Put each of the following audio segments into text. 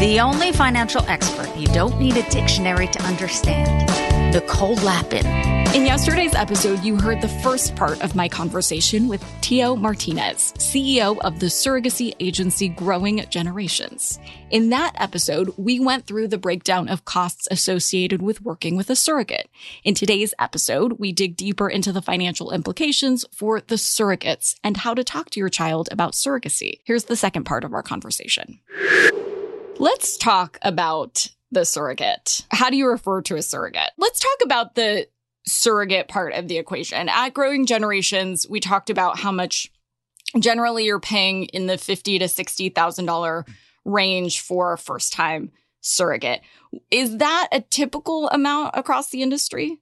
The only financial expert you don't need a dictionary to understand. Nicole Lapin. In yesterday's episode, you heard the first part of my conversation with Tio Martinez, CEO of the surrogacy agency Growing Generations. In that episode, we went through the breakdown of costs associated with working with a surrogate. In today's episode, we dig deeper into the financial implications for the surrogates and how to talk to your child about surrogacy. Here's the second part of our conversation. Let's talk about the surrogate. How do you refer to a surrogate? Let's talk about the surrogate part of the equation. At Growing Generations, we talked about how much generally you're paying in the fifty to sixty thousand dollar range for a first time surrogate. Is that a typical amount across the industry?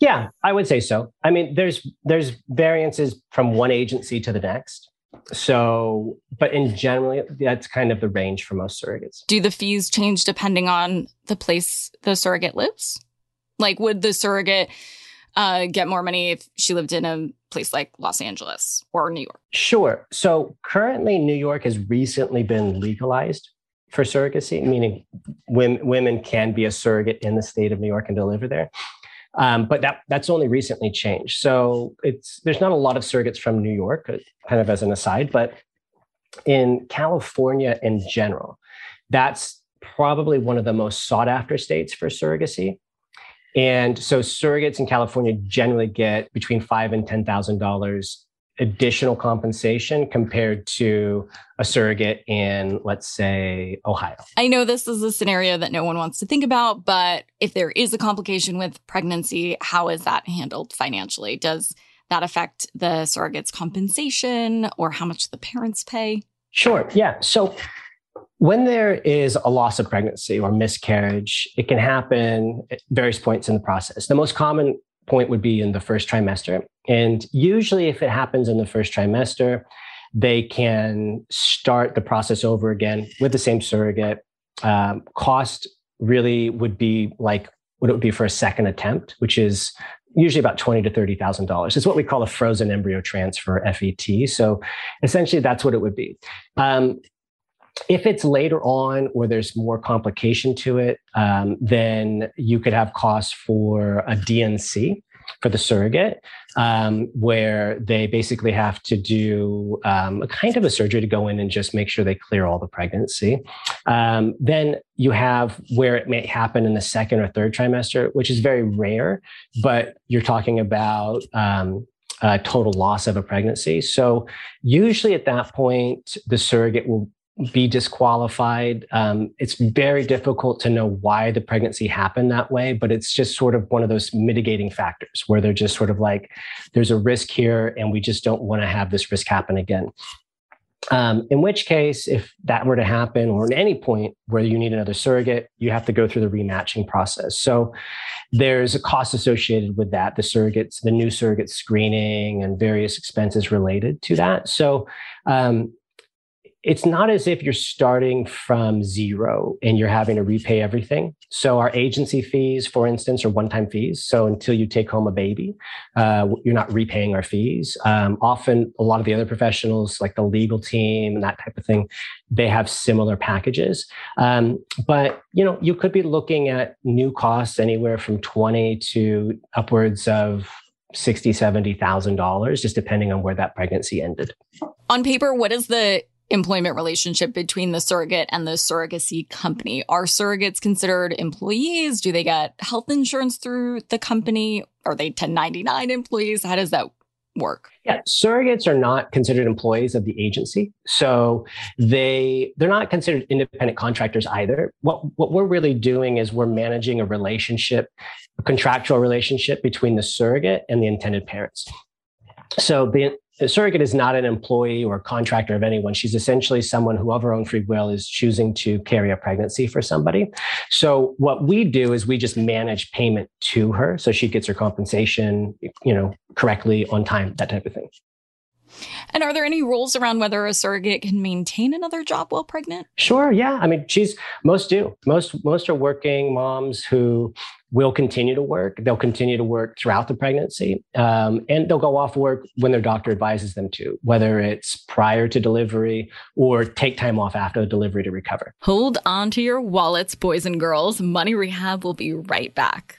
Yeah, I would say so. I mean, there's there's variances from one agency to the next. So, but in general, that's kind of the range for most surrogates. Do the fees change depending on the place the surrogate lives? Like, would the surrogate uh, get more money if she lived in a place like Los Angeles or New York? Sure. So currently, New York has recently been legalized for surrogacy, meaning women, women can be a surrogate in the state of New York and deliver there. Um, but that that's only recently changed. So it's there's not a lot of surrogates from New York, uh, kind of as an aside, but in California in general, that's probably one of the most sought after states for surrogacy. And so surrogates in California generally get between five and ten thousand dollars additional compensation compared to a surrogate in, let's say, Ohio. I know this is a scenario that no one wants to think about, but if there is a complication with pregnancy, how is that handled financially? Does that affect the surrogate's compensation or how much the parents pay? Sure. Yeah. So when there is a loss of pregnancy or miscarriage, it can happen at various points in the process. The most common point would be in the first trimester. And usually, if it happens in the first trimester, they can start the process over again with the same surrogate. Um, cost really would be like what it would be for a second attempt, which is usually about twenty to thirty thousand dollars. It's what we call a frozen embryo transfer (FET). So essentially, that's what it would be. Um, if it's later on or there's more complication to it, um, then you could have costs for a D&C for the surrogate, um, where they basically have to do um, a kind of a surgery to go in and just make sure they clear all the pregnancy. Um, then you have where it may happen in the second or third trimester, which is very rare, but you're talking about a total loss of a pregnancy. So usually at that point, the surrogate will be disqualified. Um, it's very difficult to know why the pregnancy happened that way, but it's just sort of one of those mitigating factors where they're just sort of like, there's a risk here, and we just don't want to have this risk happen again. Um, in which case, if that were to happen, or at any point where you need another surrogate, you have to go through the rematching process. So there's a cost associated with that, the surrogates, the new surrogate screening, and various expenses related to that. So um, it's not as if you're starting from zero and you're having to repay everything. So our agency fees, for instance, are one-time fees. So until you take home a baby, uh, you're not repaying our fees. Um, often, a lot of the other professionals, like the legal team and that type of thing, they have similar packages. Um, but you know, you could be looking at new costs anywhere from twenty to upwards of sixty, seventy thousand dollars, just depending on where that pregnancy ended. On paper, what is the employment relationship between the surrogate and the surrogacy company. Are surrogates considered employees? Do they get health insurance through the company? Are they 1099 employees? How does that work? Yeah, surrogates are not considered employees of the agency. So they they're not considered independent contractors either. What what we're really doing is we're managing a relationship, a contractual relationship between the surrogate and the intended parents. So the a surrogate is not an employee or contractor of anyone. She's essentially someone who, of her own free will, is choosing to carry a pregnancy for somebody. So what we do is we just manage payment to her, so she gets her compensation, you know, correctly on time, that type of thing. And are there any rules around whether a surrogate can maintain another job while pregnant? Sure. Yeah. I mean, she's most do. Most most are working moms who will continue to work. They'll continue to work throughout the pregnancy, um, and they'll go off work when their doctor advises them to, whether it's prior to delivery or take time off after the delivery to recover. Hold on to your wallets, boys and girls. Money Rehab will be right back.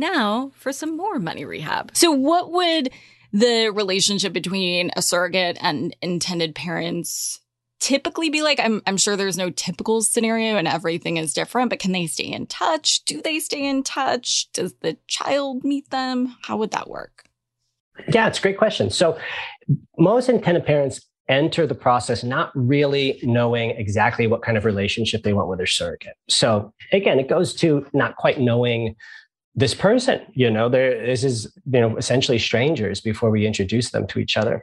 Now for some more money rehab. So, what would the relationship between a surrogate and intended parents typically be like? I'm, I'm sure there's no typical scenario and everything is different, but can they stay in touch? Do they stay in touch? Does the child meet them? How would that work? Yeah, it's a great question. So, most intended parents enter the process not really knowing exactly what kind of relationship they want with their surrogate. So, again, it goes to not quite knowing this person you know there this is you know essentially strangers before we introduce them to each other.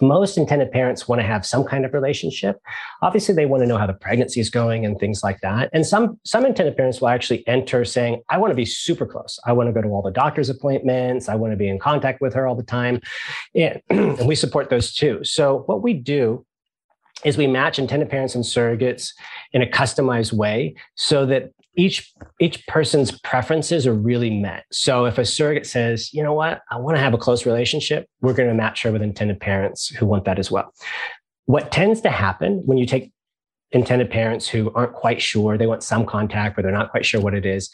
Most intended parents want to have some kind of relationship. Obviously they want to know how the pregnancy is going and things like that. And some some intended parents will actually enter saying i want to be super close. I want to go to all the doctor's appointments. I want to be in contact with her all the time. And, and we support those too. So what we do is we match intended parents and surrogates in a customized way so that each each person's preferences are really met. So if a surrogate says, you know what, I want to have a close relationship, we're going to match her with intended parents who want that as well. What tends to happen when you take intended parents who aren't quite sure, they want some contact, but they're not quite sure what it is.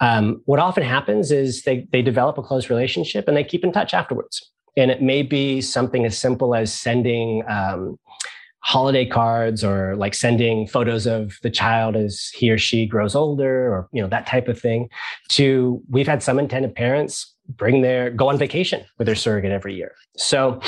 Um, what often happens is they they develop a close relationship and they keep in touch afterwards. And it may be something as simple as sending um, holiday cards or like sending photos of the child as he or she grows older or you know that type of thing to we've had some intended parents bring their go on vacation with their surrogate every year. So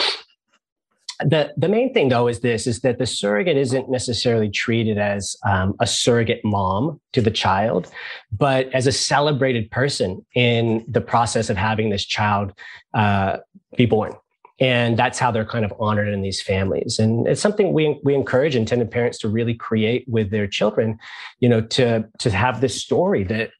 the the main thing though is this is that the surrogate isn't necessarily treated as um, a surrogate mom to the child but as a celebrated person in the process of having this child uh, be born and that's how they're kind of honored in these families. And it's something we we encourage intended parents to really create with their children you know to to have this story that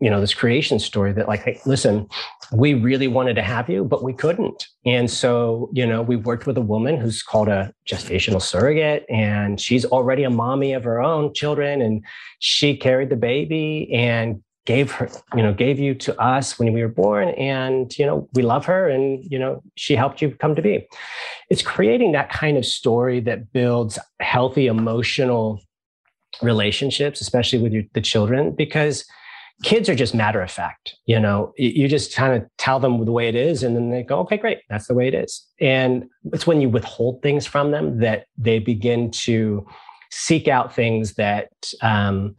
you know this creation story that like hey, listen we really wanted to have you but we couldn't. And so you know we worked with a woman who's called a gestational surrogate and she's already a mommy of her own children and she carried the baby and gave her, you know, gave you to us when we were born. And, you know, we love her and, you know, she helped you come to be. It's creating that kind of story that builds healthy emotional relationships, especially with your, the children, because kids are just matter of fact. You know, you just kind of tell them the way it is, and then they go, okay, great, that's the way it is. And it's when you withhold things from them that they begin to seek out things that um,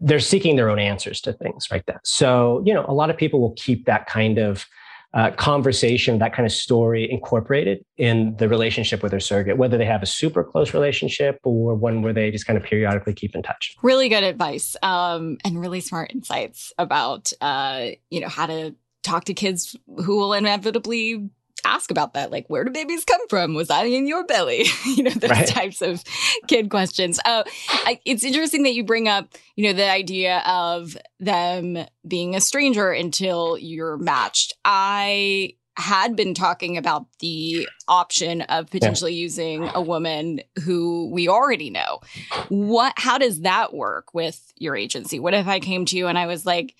they're seeking their own answers to things right that. So you know a lot of people will keep that kind of uh, conversation that kind of story incorporated in the relationship with their surrogate whether they have a super close relationship or one where they just kind of periodically keep in touch. Really good advice um, and really smart insights about uh, you know how to talk to kids who will inevitably ask about that. Like, where do babies come from? Was I in your belly? you know, those right. types of kid questions. Uh, I, it's interesting that you bring up, you know, the idea of them being a stranger until you're matched. I had been talking about the option of potentially yeah. using a woman who we already know. What how does that work with your agency? What if I came to you and I was like,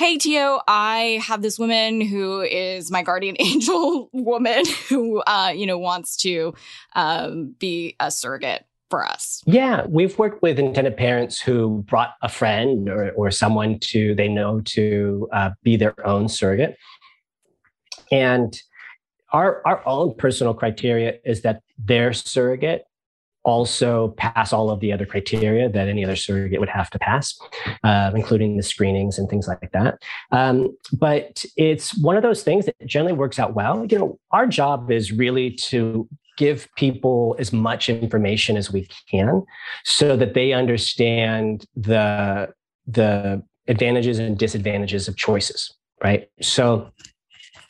hey Tio, I have this woman who is my guardian angel woman who uh, you know wants to um, be a surrogate for us. Yeah, we've worked with intended parents who brought a friend or, or someone to they know to uh, be their own surrogate, and our our own personal criteria is that their surrogate also pass all of the other criteria that any other surrogate would have to pass, uh, including the screenings and things like that. Um, but it's one of those things that generally works out well. You know, our job is really to give people as much information as we can so that they understand the the advantages and disadvantages of choices right so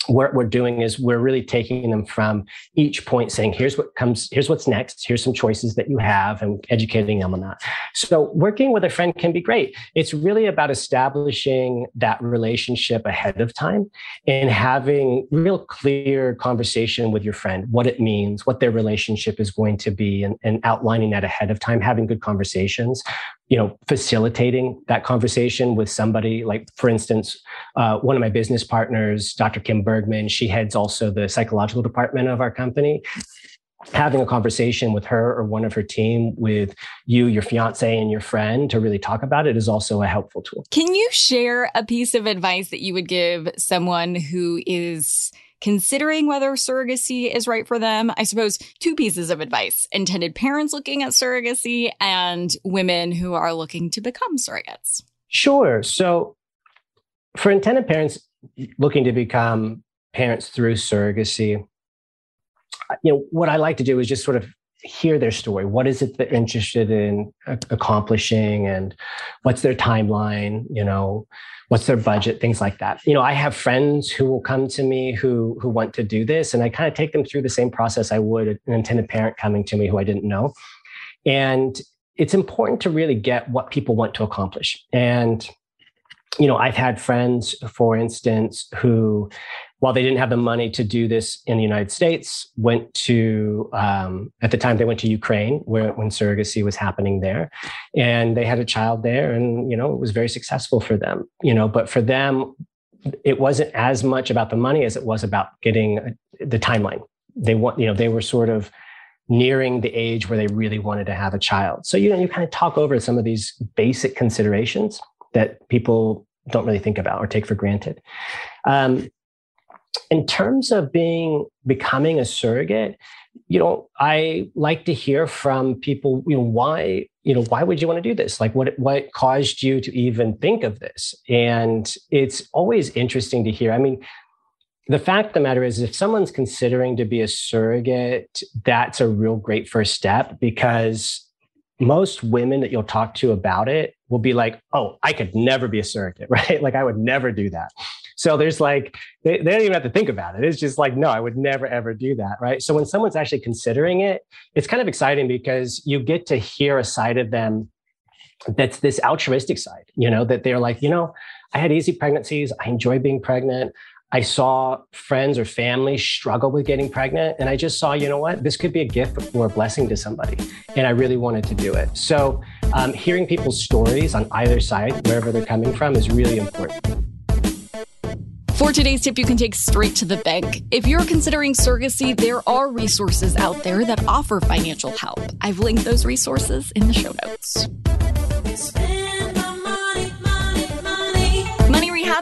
what we're doing is we're really taking them from each point saying here's what comes here's what's next here's some choices that you have and educating them on that. So working with a friend can be great. It's really about establishing that relationship ahead of time and having real clear conversation with your friend what it means what their relationship is going to be and, and outlining that ahead of time having good conversations you know facilitating that conversation with somebody like for instance uh, one of my business partners dr kim bergman she heads also the psychological department of our company. Having a conversation with her or one of her team with you your fiance and your friend to really talk about it is also a helpful tool. Can you share a piece of advice that you would give someone who is considering whether surrogacy is right for them. I suppose two pieces of advice intended parents looking at surrogacy and women who are looking to become surrogates. Sure. So, for intended parents looking to become parents through surrogacy, you know, what I like to do is just sort of hear their story. What is it they're interested in accomplishing and what's their timeline? You know, what's their budget things like that you know i have friends who will come to me who who want to do this and i kind of take them through the same process i would an intended parent coming to me who i didn't know and it's important to really get what people want to accomplish and you know i've had friends for instance who while they didn't have the money to do this in the United States, went to um, at the time they went to Ukraine, where when surrogacy was happening there, and they had a child there, and you know it was very successful for them. You know, but for them, it wasn't as much about the money as it was about getting the timeline. They want, you know, they were sort of nearing the age where they really wanted to have a child. So you know, you kind of talk over some of these basic considerations that people don't really think about or take for granted. Um, in terms of being becoming a surrogate you know i like to hear from people you know why you know why would you want to do this? Like what what caused you to even think of this? And it's always interesting to hear. I mean the fact of the matter is if someone's considering to be a surrogate that's a real great first step because most women that you'll talk to about it will be like oh i could never be a surrogate right like i would never do that so there's like, they, they don't even have to think about it. It's just like, no, I would never, ever do that. Right. So when someone's actually considering it, it's kind of exciting because you get to hear a side of them that's this altruistic side, you know, that they're like, you know, I had easy pregnancies. I enjoy being pregnant. I saw friends or family struggle with getting pregnant. And I just saw, you know what, this could be a gift or a blessing to somebody. And I really wanted to do it. So um, hearing people's stories on either side, wherever they're coming from, is really important. For today's tip, you can take straight to the bank. If you're considering surrogacy, there are resources out there that offer financial help. I've linked those resources in the show notes.